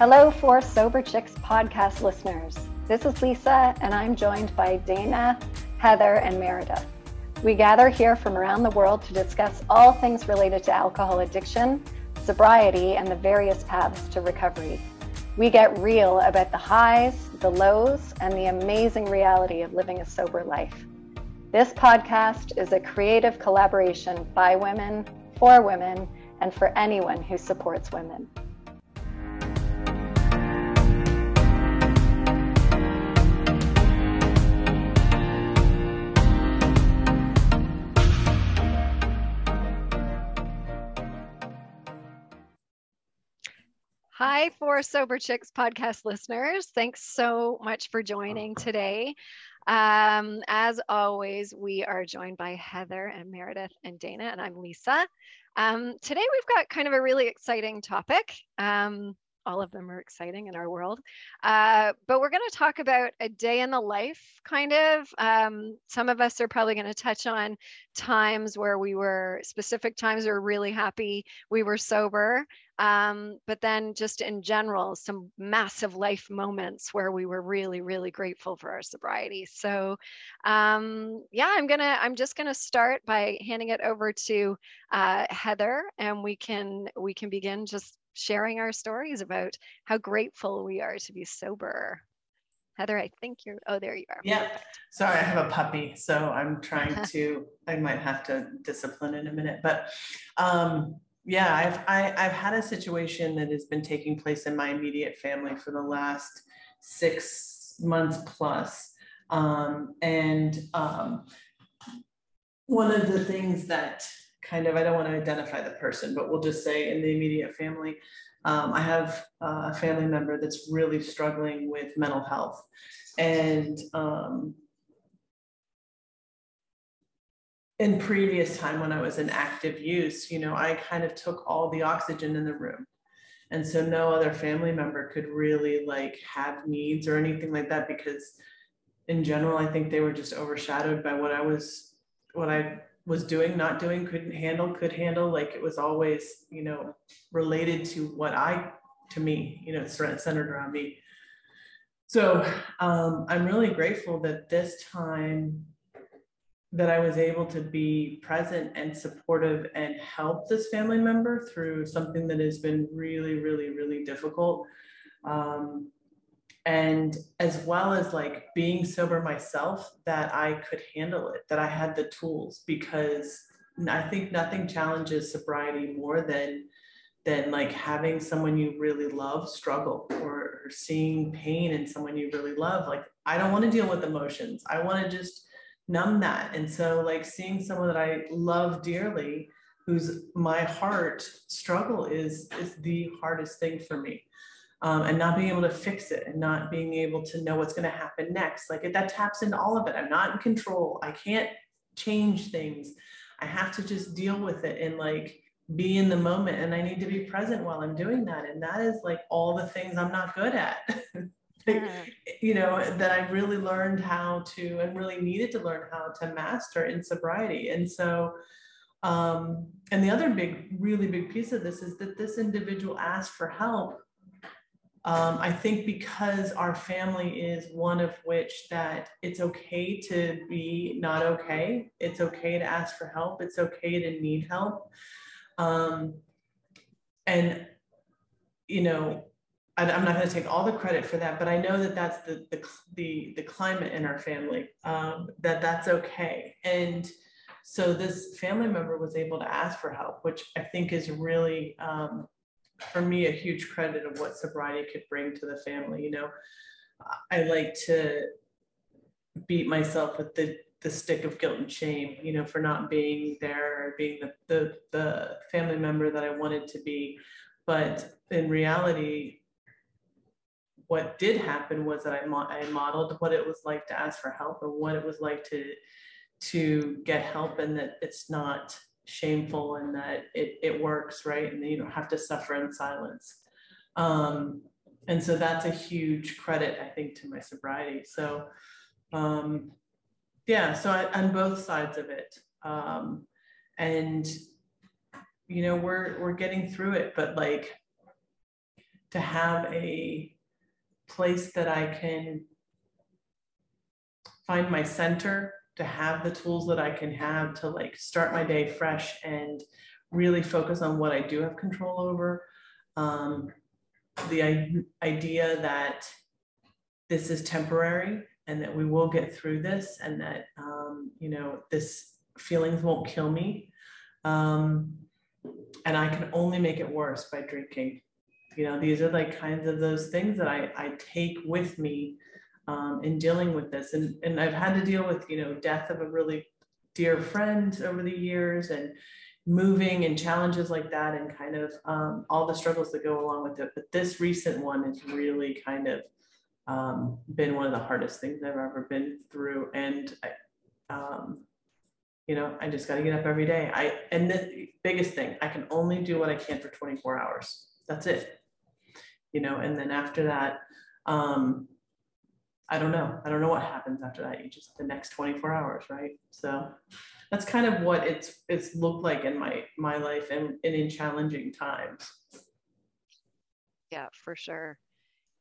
Hello, four Sober Chicks podcast listeners. This is Lisa, and I'm joined by Dana, Heather, and Meredith. We gather here from around the world to discuss all things related to alcohol addiction, sobriety, and the various paths to recovery. We get real about the highs, the lows, and the amazing reality of living a sober life. This podcast is a creative collaboration by women, for women, and for anyone who supports women. Hi, four Sober Chicks podcast listeners. Thanks so much for joining today. Um, as always, we are joined by Heather and Meredith and Dana, and I'm Lisa. Um, today, we've got kind of a really exciting topic. Um, all of them are exciting in our world. Uh, but we're going to talk about a day in the life, kind of. Um, some of us are probably going to touch on times where we were specific times we were really happy we were sober. Um, but then just in general, some massive life moments where we were really, really grateful for our sobriety. So um, yeah, I'm gonna, I'm just gonna start by handing it over to uh, Heather, and we can we can begin just sharing our stories about how grateful we are to be sober. Heather, I think you're, oh, there you are. Yeah. Sorry, I have a puppy, so I'm trying to, I might have to discipline in a minute, but um, yeah, I've I, have i have had a situation that has been taking place in my immediate family for the last six months plus, um, and um, one of the things that kind of I don't want to identify the person, but we'll just say in the immediate family, um, I have a family member that's really struggling with mental health, and um, in previous time when I was in active use, you know, I kind of took all the oxygen in the room. And so no other family member could really like have needs or anything like that because in general, I think they were just overshadowed by what I was, what I was doing, not doing, couldn't handle, could handle. Like it was always, you know, related to what I, to me, you know, centered around me. So um, I'm really grateful that this time that I was able to be present and supportive and help this family member through something that has been really, really, really difficult. Um, and as well as like being sober myself, that I could handle it, that I had the tools because I think nothing challenges sobriety more than than like having someone you really love struggle or, or seeing pain in someone you really love. Like I don't want to deal with emotions. I want to just numb that. And so, like, seeing someone that I love dearly, whose my heart struggle is is the hardest thing for me. Um, and not being able to fix it and not being able to know what's going to happen next. Like that taps into all of it. I'm not in control. I can't change things. I have to just deal with it and like be in the moment. And I need to be present while I'm doing that. And that is like all the things I'm not good at. you know, that I really learned how to and really needed to learn how to master in sobriety. And so, um, and the other big, really big piece of this is that this individual asked for help. Um, I think because our family is one of which that it's okay to be not okay. It's okay to ask for help. It's okay to need help. Um, and, you know, I'm not going to take all the credit for that, but I know that that's the the the, the climate in our family. Um, that that's okay, and so this family member was able to ask for help, which I think is really, um, for me, a huge credit of what sobriety could bring to the family. You know, I like to beat myself with the the stick of guilt and shame, you know, for not being there or being the, the the family member that I wanted to be. But in reality, what did happen was that I, mo- I modeled what it was like to ask for help and what it was like to to get help and that it's not shameful and that it, it works right? And you don't have to suffer in silence. Um, and so that's a huge credit i think to my sobriety. So um, yeah so I, on both sides of it. Um, and you know we're we're getting through it but like to have a place that I can find my center, to have the tools that I can have to like start my day fresh and really focus on what I do have control over. Um, the idea that this is temporary and that we will get through this and that, um, you know, this feelings won't kill me. Um, and I can only make it worse by drinking. You know, these are like kinds of those things that I, I take with me um, in dealing with this. And, and I've had to deal with, you know, death of a really dear friend over the years and moving and challenges like that and kind of um, all the struggles that go along with it. But this recent one has really kind of um, been one of the hardest things I've ever been through. And I, um, you know, I just got to get up every day. I and the biggest thing, I can only do what I can for 24 hours. That's it. You know, and then after that, um, I don't know. I don't know what happens after that. You just the next 24 hours, right? So that's kind of what it's it's looked like in my my life and, and in challenging times. Yeah, for sure.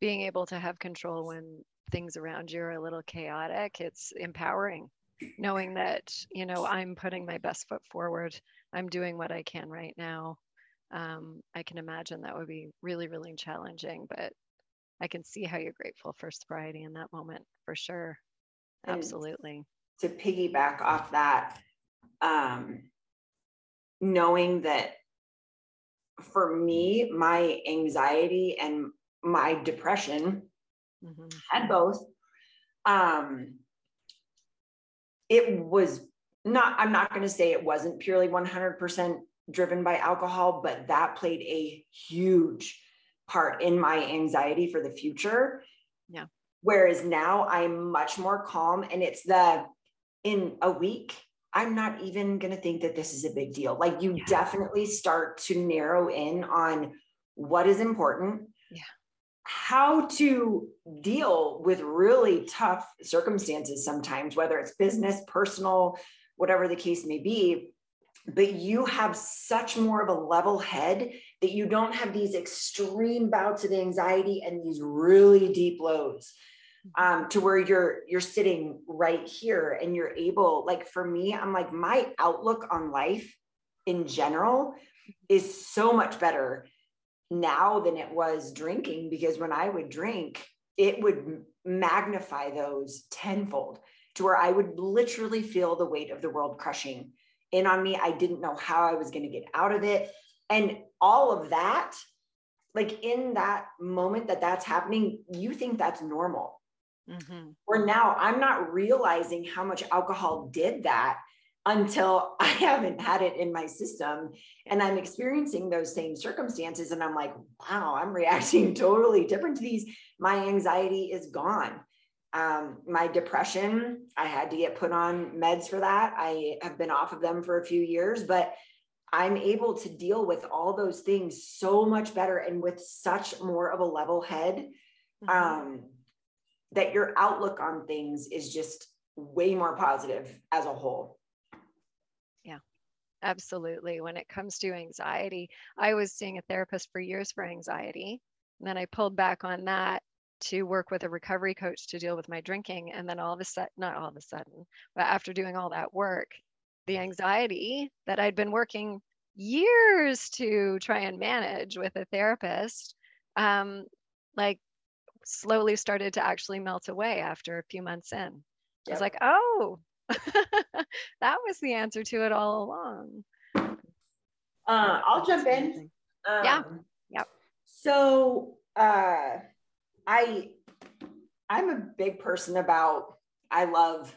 Being able to have control when things around you are a little chaotic, it's empowering knowing that you know i'm putting my best foot forward i'm doing what i can right now um, i can imagine that would be really really challenging but i can see how you're grateful for sobriety in that moment for sure absolutely and to piggyback off that um, knowing that for me my anxiety and my depression mm-hmm. had both um, it was not, I'm not going to say it wasn't purely 100% driven by alcohol, but that played a huge part in my anxiety for the future. Yeah. Whereas now I'm much more calm and it's the in a week, I'm not even going to think that this is a big deal. Like you yeah. definitely start to narrow in on what is important. Yeah how to deal with really tough circumstances sometimes, whether it's business, personal, whatever the case may be. But you have such more of a level head that you don't have these extreme bouts of anxiety and these really deep lows. Um, to where you're you're sitting right here and you're able like for me i'm like my outlook on life in general is so much better now than it was drinking because when I would drink, it would magnify those tenfold to where I would literally feel the weight of the world crushing in on me. I didn't know how I was going to get out of it. And all of that, like in that moment that that's happening, you think that's normal. Mm-hmm. Where now I'm not realizing how much alcohol did that until I haven't had it in my system and I'm experiencing those same circumstances. And I'm like, wow, I'm reacting totally different to these. My anxiety is gone. Um, my depression, I had to get put on meds for that. I have been off of them for a few years, but I'm able to deal with all those things so much better and with such more of a level head mm-hmm. um, that your outlook on things is just way more positive as a whole. Yeah, absolutely. When it comes to anxiety, I was seeing a therapist for years for anxiety. And then I pulled back on that to work with a recovery coach to deal with my drinking. And then all of a sudden, not all of a sudden, but after doing all that work, the anxiety that I'd been working years to try and manage with a therapist, um, like slowly started to actually melt away after a few months in. Yep. I was like, oh, that was the answer to it all along. Uh, I'll jump in. Um, yeah. Yep. So uh, I I'm a big person about I love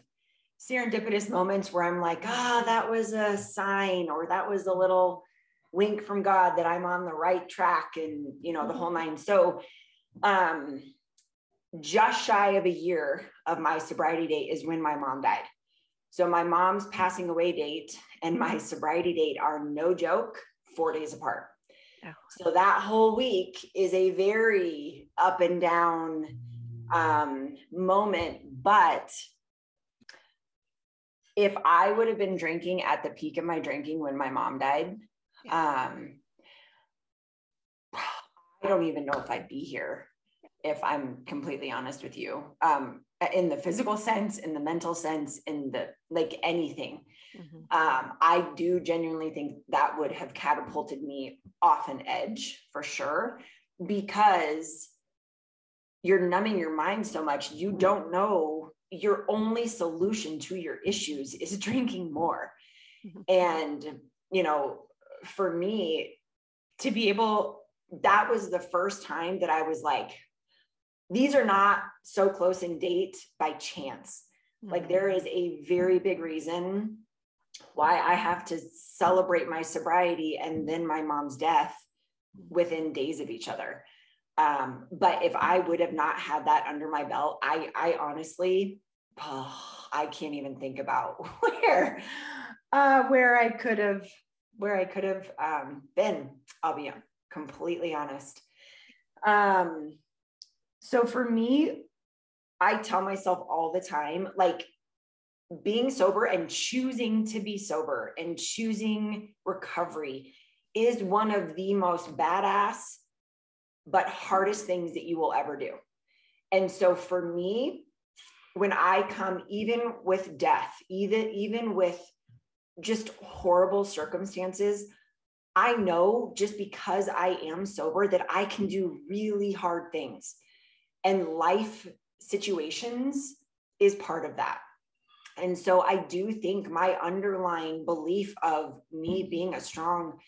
serendipitous moments where I'm like, ah, oh, that was a sign or that was a little wink from God that I'm on the right track and you know the whole nine. So um just shy of a year of my sobriety date is when my mom died. So my mom's passing away date and my sobriety date are no joke, four days apart. Oh. So that whole week is a very up and down um, moment. But if I would have been drinking at the peak of my drinking when my mom died, um, I don't even know if I'd be here if I'm completely honest with you. Um, in the physical sense, in the mental sense, in the like anything. Mm-hmm. Um, I do genuinely think that would have catapulted me off an edge for sure because you're numbing your mind so much, you don't know your only solution to your issues is drinking more. Mm-hmm. And, you know, for me to be able, that was the first time that I was like, these are not so close in date by chance. Mm-hmm. Like there is a very big reason why I have to celebrate my sobriety and then my mom's death within days of each other. Um, but if I would have not had that under my belt, I I honestly oh, I can't even think about where uh, where I could have where I could have um, been. I'll be completely honest. Um, so for me, I tell myself all the time, like being sober and choosing to be sober and choosing recovery is one of the most badass but hardest things that you will ever do. And so for me, when I come even with death, even even with just horrible circumstances, I know just because I am sober that I can do really hard things. And life situations is part of that. And so I do think my underlying belief of me being a strong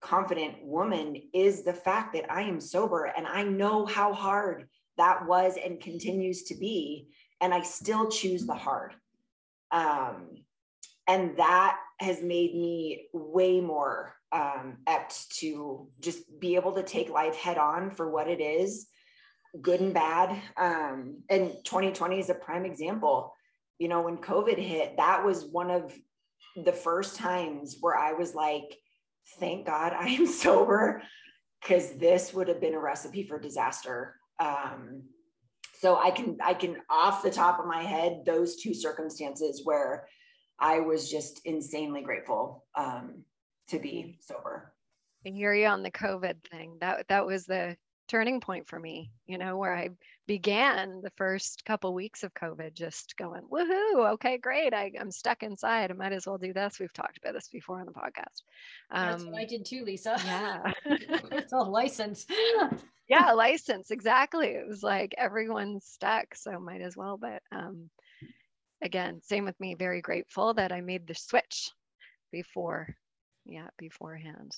confident woman is the fact that I am sober and I know how hard that was and continues to be. And I still choose the hard. Um, and that has made me way more um, apt to just be able to take life head on for what it is, good and bad. Um, and 2020 is a prime example. You know, when COVID hit, that was one of the first times where I was like, thank God I am sober because this would have been a recipe for disaster. Um, so I can I can off the top of my head those two circumstances where I was just insanely grateful um, to be sober. I hear on the COVID thing. That that was the turning point for me, you know, where I began the first couple weeks of COVID just going, woohoo, okay, great. I, am stuck inside. I might as well do this. We've talked about this before on the podcast. Um, That's what I um, did too, Lisa. Yeah. it's a license. yeah, license. Exactly. It was like everyone's stuck. So might as well. But um, again, same with me. Very grateful that I made the switch before, yeah, beforehand.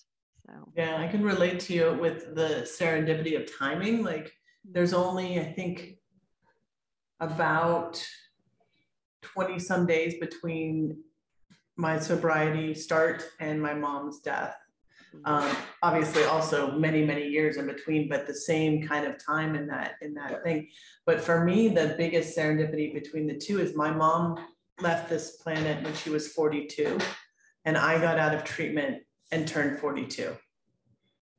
So yeah, I can relate to you with the serendipity of timing. Like there's only, I think, about 20 some days between my sobriety start and my mom's death. Um, obviously also many many years in between but the same kind of time in that in that thing but for me the biggest serendipity between the two is my mom left this planet when she was 42 and i got out of treatment and turned 42.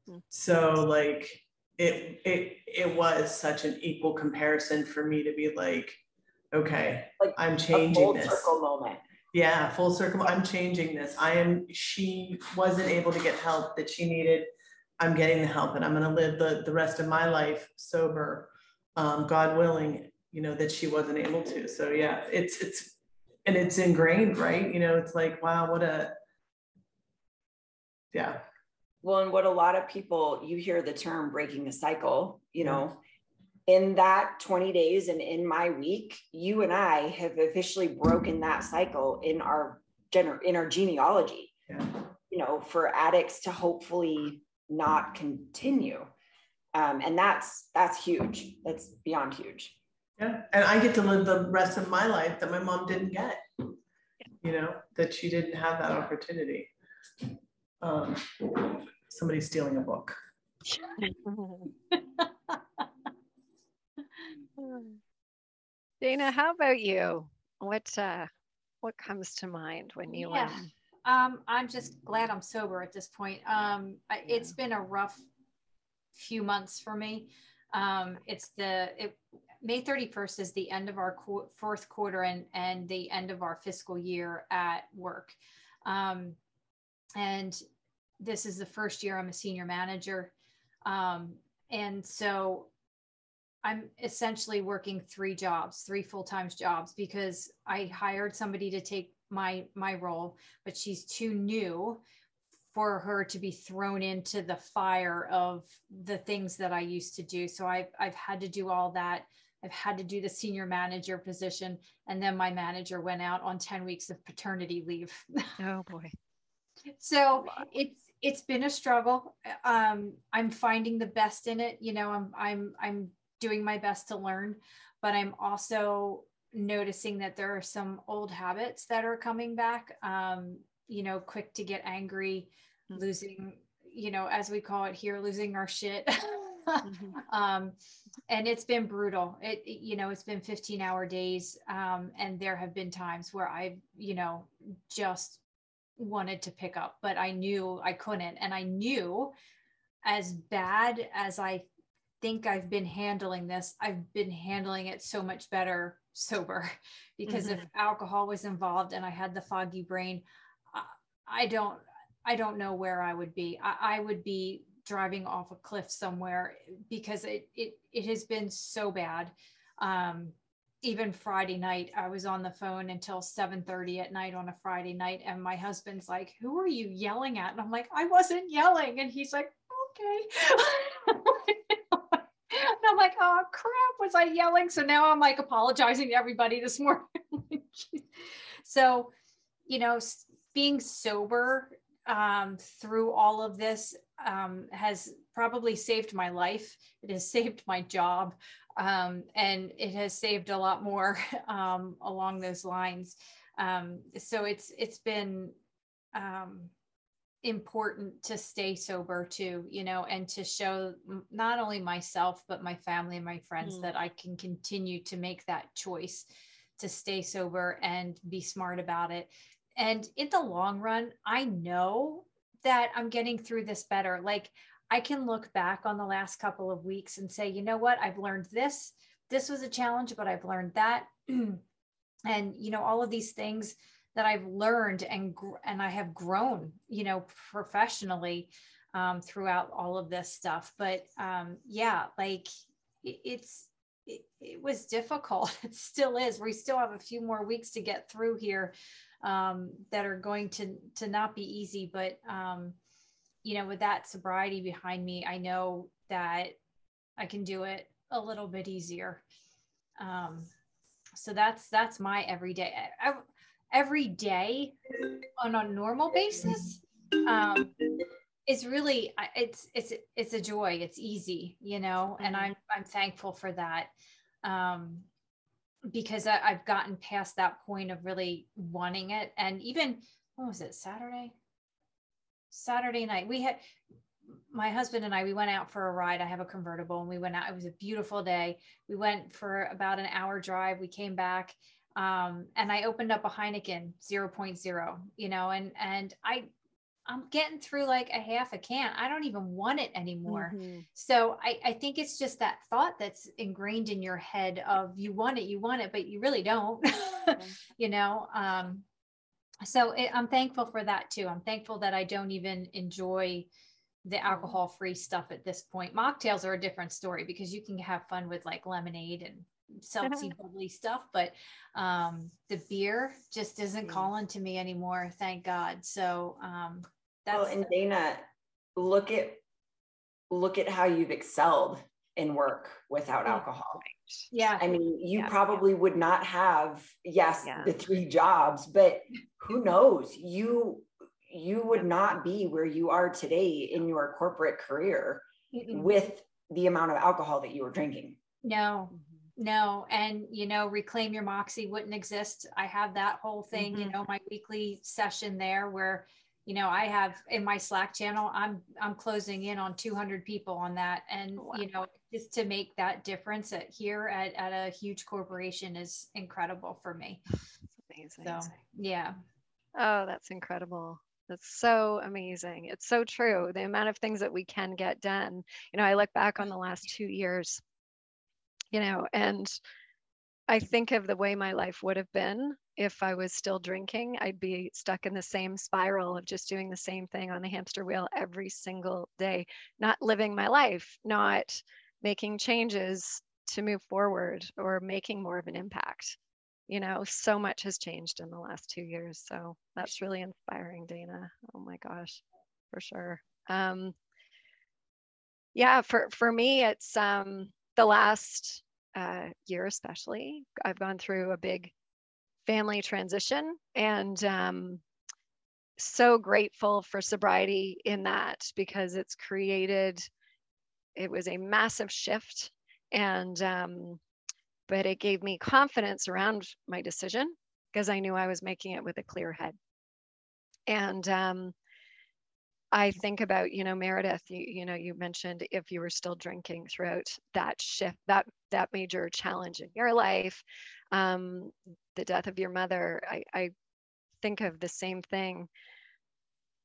Hmm. So like it it it was such an equal comparison for me to be like, okay, like I'm changing this. Circle moment. Yeah, full circle. I'm changing this. I am. She wasn't able to get help that she needed. I'm getting the help, and I'm going to live the the rest of my life sober, um, God willing. You know that she wasn't able to. So yeah, it's it's and it's ingrained, right? You know, it's like wow, what a yeah. Well and what a lot of people you hear the term breaking the cycle you know? In that 20 days and in my week you and i have officially broken that cycle in our gener- in our genealogy yeah. you know for addicts to hopefully not continue. Um, and that's that's huge. That's beyond huge. Yeah. And i get to live the rest of my life that my mom didn't get you know that she didn't have that opportunity um, somebody's stealing a book. Dana, how about you? What uh, what comes to mind when you? Yeah. Um, I'm just glad I'm sober at this point. Um, yeah. It's been a rough few months for me. Um, it's the it, May 31st is the end of our qu- fourth quarter and and the end of our fiscal year at work. Um, and this is the first year I'm a senior manager. Um, and so I'm essentially working three jobs, three full-time jobs because I hired somebody to take my my role, but she's too new for her to be thrown into the fire of the things that I used to do. So I've I've had to do all that. I've had to do the senior manager position, and then my manager went out on ten weeks of paternity leave. Oh boy. so it's it's been a struggle. Um, I'm finding the best in it. You know, I'm I'm I'm doing my best to learn, but I'm also noticing that there are some old habits that are coming back. Um, you know, quick to get angry, mm-hmm. losing, you know, as we call it here, losing our shit. mm-hmm. um, and it's been brutal. It, it, you know, it's been 15 hour days. Um, and there have been times where I've, you know, just wanted to pick up, but I knew I couldn't. And I knew as bad as I think I've been handling this, I've been handling it so much better sober because mm-hmm. if alcohol was involved and I had the foggy brain, I don't, I don't know where I would be. I, I would be driving off a cliff somewhere because it, it, it has been so bad. Um, even Friday night, I was on the phone until 7:30 at night on a Friday night, and my husband's like, "Who are you yelling at?" And I'm like, "I wasn't yelling," and he's like, "Okay." and I'm like, "Oh crap, was I yelling?" So now I'm like apologizing to everybody this morning. so, you know, being sober um, through all of this um, has probably saved my life. It has saved my job um, and it has saved a lot more um, along those lines. Um, so it's it's been um, important to stay sober too, you know, and to show not only myself but my family and my friends mm. that I can continue to make that choice to stay sober and be smart about it. And in the long run, I know that I'm getting through this better. Like I can look back on the last couple of weeks and say, you know what, I've learned this. This was a challenge, but I've learned that. and, you know, all of these things that I've learned and, and I have grown, you know, professionally um, throughout all of this stuff. But um, yeah, like it, it's, it, it, was difficult. It still is. We still have a few more weeks to get through here um, that are going to to not be easy. But um, you know, with that sobriety behind me, I know that I can do it a little bit easier. Um, so that's that's my everyday every day on a normal basis um, is really it's it's it's a joy. It's easy, you know, and mm-hmm. I'm I'm thankful for that. Um, because I, I've gotten past that point of really wanting it. And even what was it, Saturday? Saturday night, we had my husband and I, we went out for a ride. I have a convertible and we went out. It was a beautiful day. We went for about an hour drive. We came back um, and I opened up a Heineken 0.0, you know, and, and I, I'm getting through like a half a can. I don't even want it anymore. Mm-hmm. So I, I think it's just that thought that's ingrained in your head of you want it, you want it, but you really don't, you know? Um, so it, I'm thankful for that too. I'm thankful that I don't even enjoy the alcohol free stuff at this point. Mocktails are a different story because you can have fun with like lemonade and seltzy bubbly stuff, but um, the beer just isn't calling to me anymore. Thank God. So um, that's well, and Dana, look at look at how you've excelled in work without alcohol. Yeah. I mean, you yeah. probably would not have, yes, yeah. the three jobs, but who knows? You you would not be where you are today in your corporate career Mm-mm. with the amount of alcohol that you were drinking. No. No, and you know, reclaim your moxie wouldn't exist. I have that whole thing, mm-hmm. you know, my weekly session there where you know i have in my slack channel i'm i'm closing in on 200 people on that. And oh, wow. you know just to make that difference at here at, at a huge corporation is incredible for me. Amazing. So yeah. Oh that's incredible. That's so amazing. It's so true the amount of things that we can get done. You know i look back on the last two years you know and I think of the way my life would have been if I was still drinking. I'd be stuck in the same spiral of just doing the same thing on the hamster wheel every single day, not living my life, not making changes to move forward or making more of an impact. You know, so much has changed in the last two years. So that's really inspiring, Dana. Oh my gosh, for sure. Um, yeah, for, for me, it's um, the last uh, year, especially. I've gone through a big family transition and um, so grateful for sobriety in that because it's created, it was a massive shift. And, um, but it gave me confidence around my decision because I knew I was making it with a clear head. And um, I think about, you know, Meredith, you, you know, you mentioned if you were still drinking throughout that shift, that that major challenge in your life, um, the death of your mother, I, I think of the same thing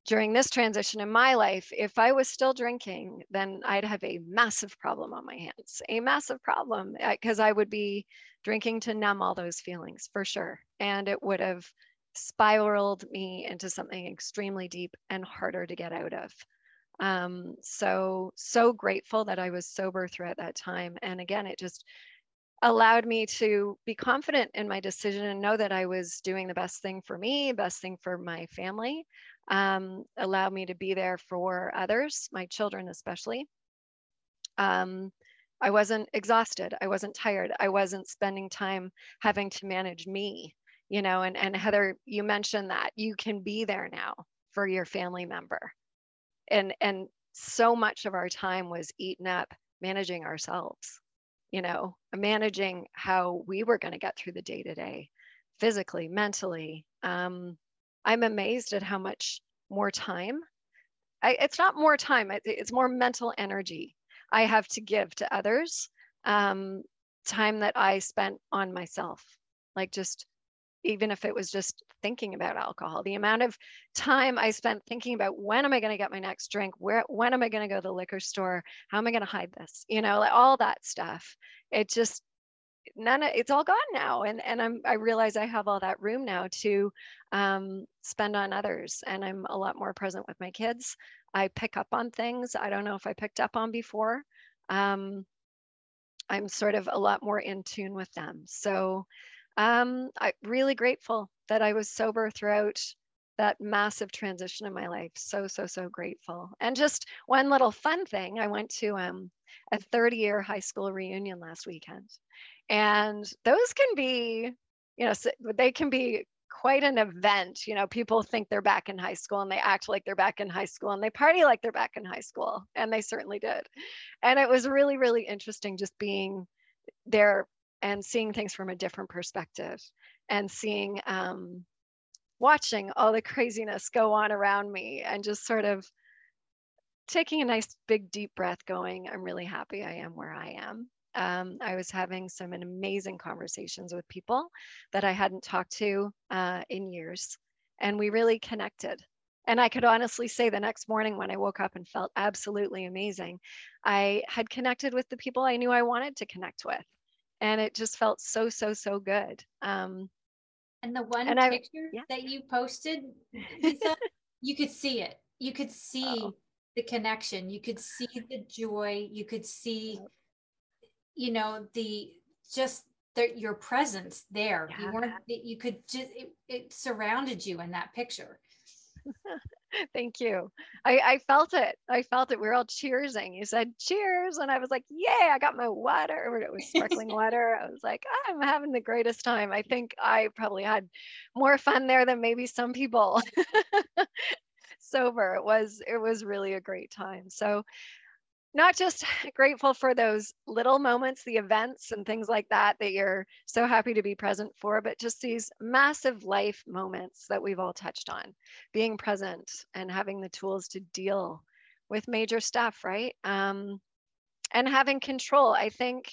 during this transition in my life. If I was still drinking, then I'd have a massive problem on my hands, a massive problem, because I would be drinking to numb all those feelings for sure. And it would have spiraled me into something extremely deep and harder to get out of. Um, so, so grateful that I was sober throughout that time. And again, it just allowed me to be confident in my decision and know that I was doing the best thing for me, best thing for my family, um, allowed me to be there for others, my children especially. Um, I wasn't exhausted. I wasn't tired. I wasn't spending time having to manage me you know and and heather you mentioned that you can be there now for your family member. And and so much of our time was eaten up managing ourselves you know managing how we were going to get through the day to day physically mentally. Um, i'm amazed at how much more time I, it's not more time it's more mental energy i have to give to others um, time that i spent on myself like just even if it was just thinking about alcohol. The amount of time i spent thinking about when am i going to get my next drink? Where when am i going to go to the liquor store? How am i going to hide this? You know like all that stuff. It just none of it's all gone now and and i'm i realize i have all that room now to um, spend on others and i'm a lot more present with my kids. I pick up on things i don't know if i picked up on before. Um, i'm sort of a lot more in tune with them. So um, I'm really grateful that I was sober throughout that massive transition in my life. So, so, so grateful. And just one little fun thing I went to um, a 30 year high school reunion last weekend. And those can be, you know, they can be quite an event. You know, people think they're back in high school and they act like they're back in high school and they party like they're back in high school. And they certainly did. And it was really, really interesting just being there and seeing things from a different perspective and seeing um, watching all the craziness go on around me and just sort of taking a nice big deep breath going i'm really happy i am where i am. Um, i was having some amazing conversations with people that i hadn't talked to uh, in years and we really connected. And i could honestly say the next morning when i woke up and felt absolutely amazing i had connected with the people i knew i wanted to connect with and it just felt so so so good um and the one and picture I, yeah. that you posted Lisa, you could see it you could see oh. the connection you could see the joy you could see you know the just the, your presence there yeah. you weren't you could just it, it surrounded you in that picture Thank you. I, I felt it. I felt it. We are all cheersing. You said cheers. And I was like, yay, I got my water. It was sparkling water. I was like, I'm having the greatest time. I think I probably had more fun there than maybe some people sober. It was, it was really a great time. So not just grateful for those little moments, the events and things like that that you're so happy to be present for, but just these massive life moments that we've all touched on, being present and having the tools to deal with major stuff, right? Um, and having control. I think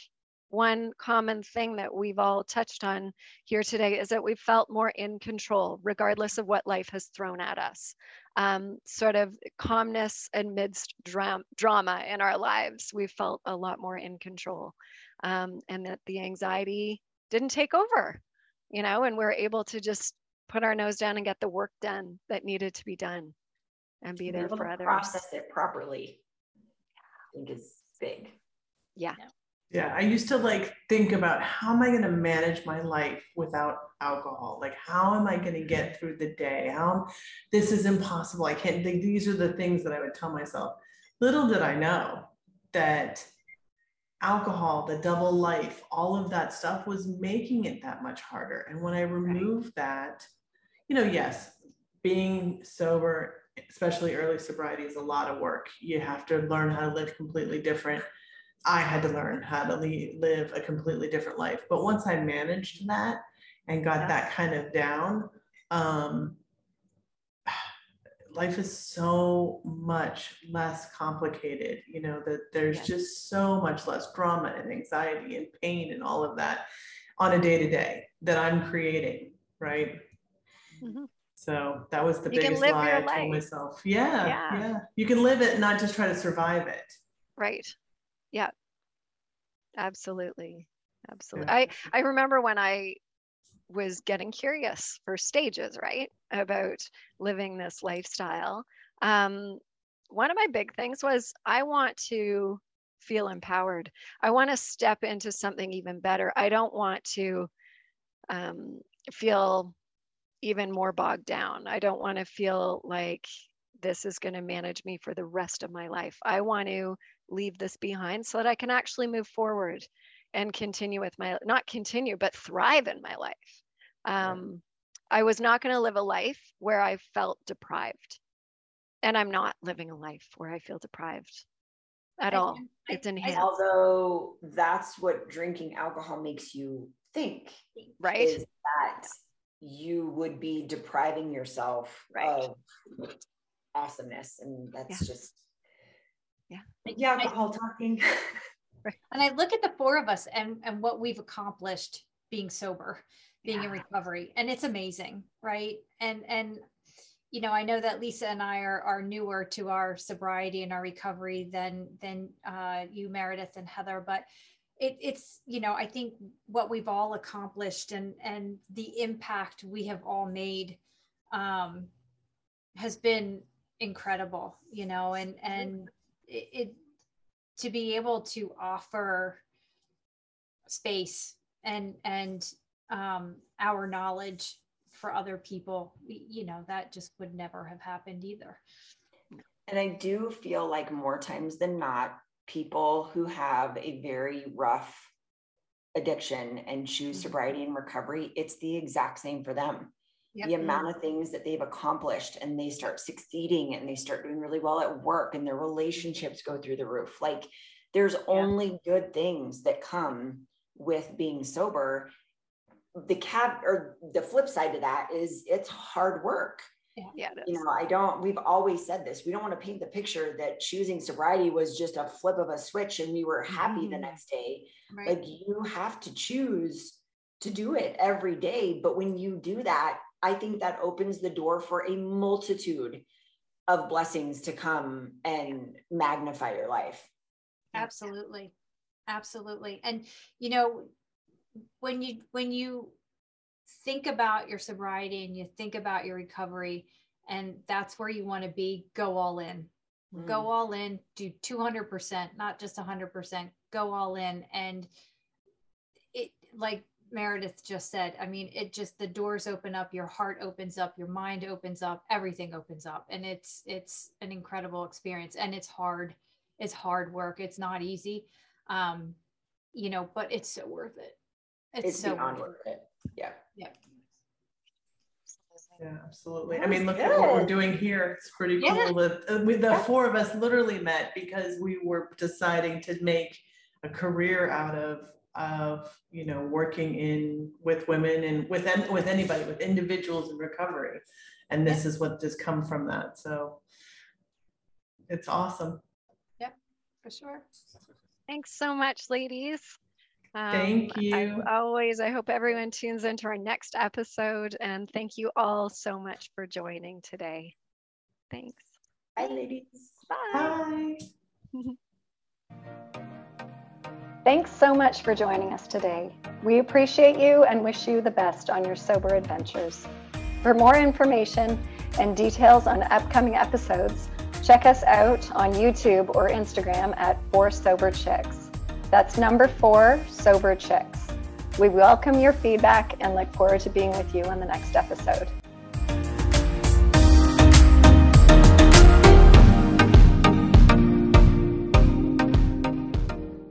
one common thing that we've all touched on here today is that we've felt more in control, regardless of what life has thrown at us. Um, sort of calmness amidst dram- drama in our lives, we've felt a lot more in control. Um, and that the anxiety didn't take over, you know, and we're able to just put our nose down and get the work done that needed to be done and be there for others. Process it properly. I think is big. Yeah. Yeah, I used to like think about how am I going to manage my life without alcohol? Like, how am I going to get through the day? How this is impossible. I can't think these are the things that I would tell myself. Little did I know that alcohol, the double life, all of that stuff was making it that much harder. And when I removed that, you know, yes, being sober, especially early sobriety, is a lot of work. You have to learn how to live completely different. I had to learn how to live a completely different life. But once I managed that and got that kind of down, um, life is so much less complicated you know that there's just so much less drama and anxiety and pain and all of that on a day to day that i'm creating right? Mm-hmm. so that was the you biggest lie i life. told myself. Yeah, yeah. yeah. You can live it not just try to survive it. Right yeah absolutely absolutely yeah. i i remember when i was getting curious for stages, right? About living this lifestyle. Um, one of my big things was I want to feel empowered. I want to step into something even better. I don't want to um, feel even more bogged down. I don't want to feel like this is going to manage me for the rest of my life. I want to leave this behind so that I can actually move forward and continue with my not continue but thrive in my life. Um, i was not going to live a life where i felt deprived. And i'm not living a life where i feel deprived at I, all. I, it's enhanced although that's what drinking alcohol makes you think right? is that you would be depriving yourself right. of awesomeness and that's yeah. just yeah yeah alcohol talking and I look at the four of us and, and what we've accomplished being sober, being yeah. in recovery, and it's amazing, right? And and you know, I know that Lisa and I are are newer to our sobriety and our recovery than than uh, you, Meredith and Heather, but it, it's you know, I think what we've all accomplished and and the impact we have all made um, has been incredible, you know, and and it, it to be able to offer space and and um, our knowledge for other people you know that just would never have happened either and i do feel like more times than not people who have a very rough addiction and choose mm-hmm. sobriety and recovery it's the exact same for them Yep. the amount of things that they've accomplished and they start succeeding and they start doing really well at work and their relationships go through the roof. Like there's only good things that come with being sober. The cab or the flip side to that is it's hard work. Yeah, you know i don't we've always said this we don't want to paint the picture that choosing sobriety was just a flip of a switch and we were happy mm-hmm. the next day. Right. like you have to choose to do it every day but when you do that I think that opens the door for a multitude of blessings to come and magnify your life. Absolutely. Absolutely. And you know, when you when you think about your sobriety and you think about your recovery and that's where you want to be, go all in. Mm. Go all in, do 200%, not just 100%, go all in and it like Meredith just said. I mean, it just the doors open up, your heart opens up, your mind opens up, everything opens up, and it's it's an incredible experience. And it's hard. It's hard work. It's not easy, um, you know, but it's so worth it. It's, it's so worth it. it. Yeah. Yeah. Yeah, absolutely. I mean, look good. at what we're doing here. It's pretty cool yeah. that uh, we, the four of us literally met because we were deciding to make a career out of of you know working in with women and with with anybody with individuals in recovery. And this is what has come from that. So it's awesome. Yep for sure. Thanks so much ladies. Um, thank you. as always i hope everyone tunes into our next episode. And thank you all so much for joining today. Thanks. Bye ladies. Bye, bye. Thanks so much for joining us today. We appreciate you and wish you the best on your sober adventures. For more information and details on upcoming episodes, check us out on YouTube or Instagram at Four Sober Chicks. That's number four, Sober Chicks. We welcome your feedback and look forward to being with you on the next episode.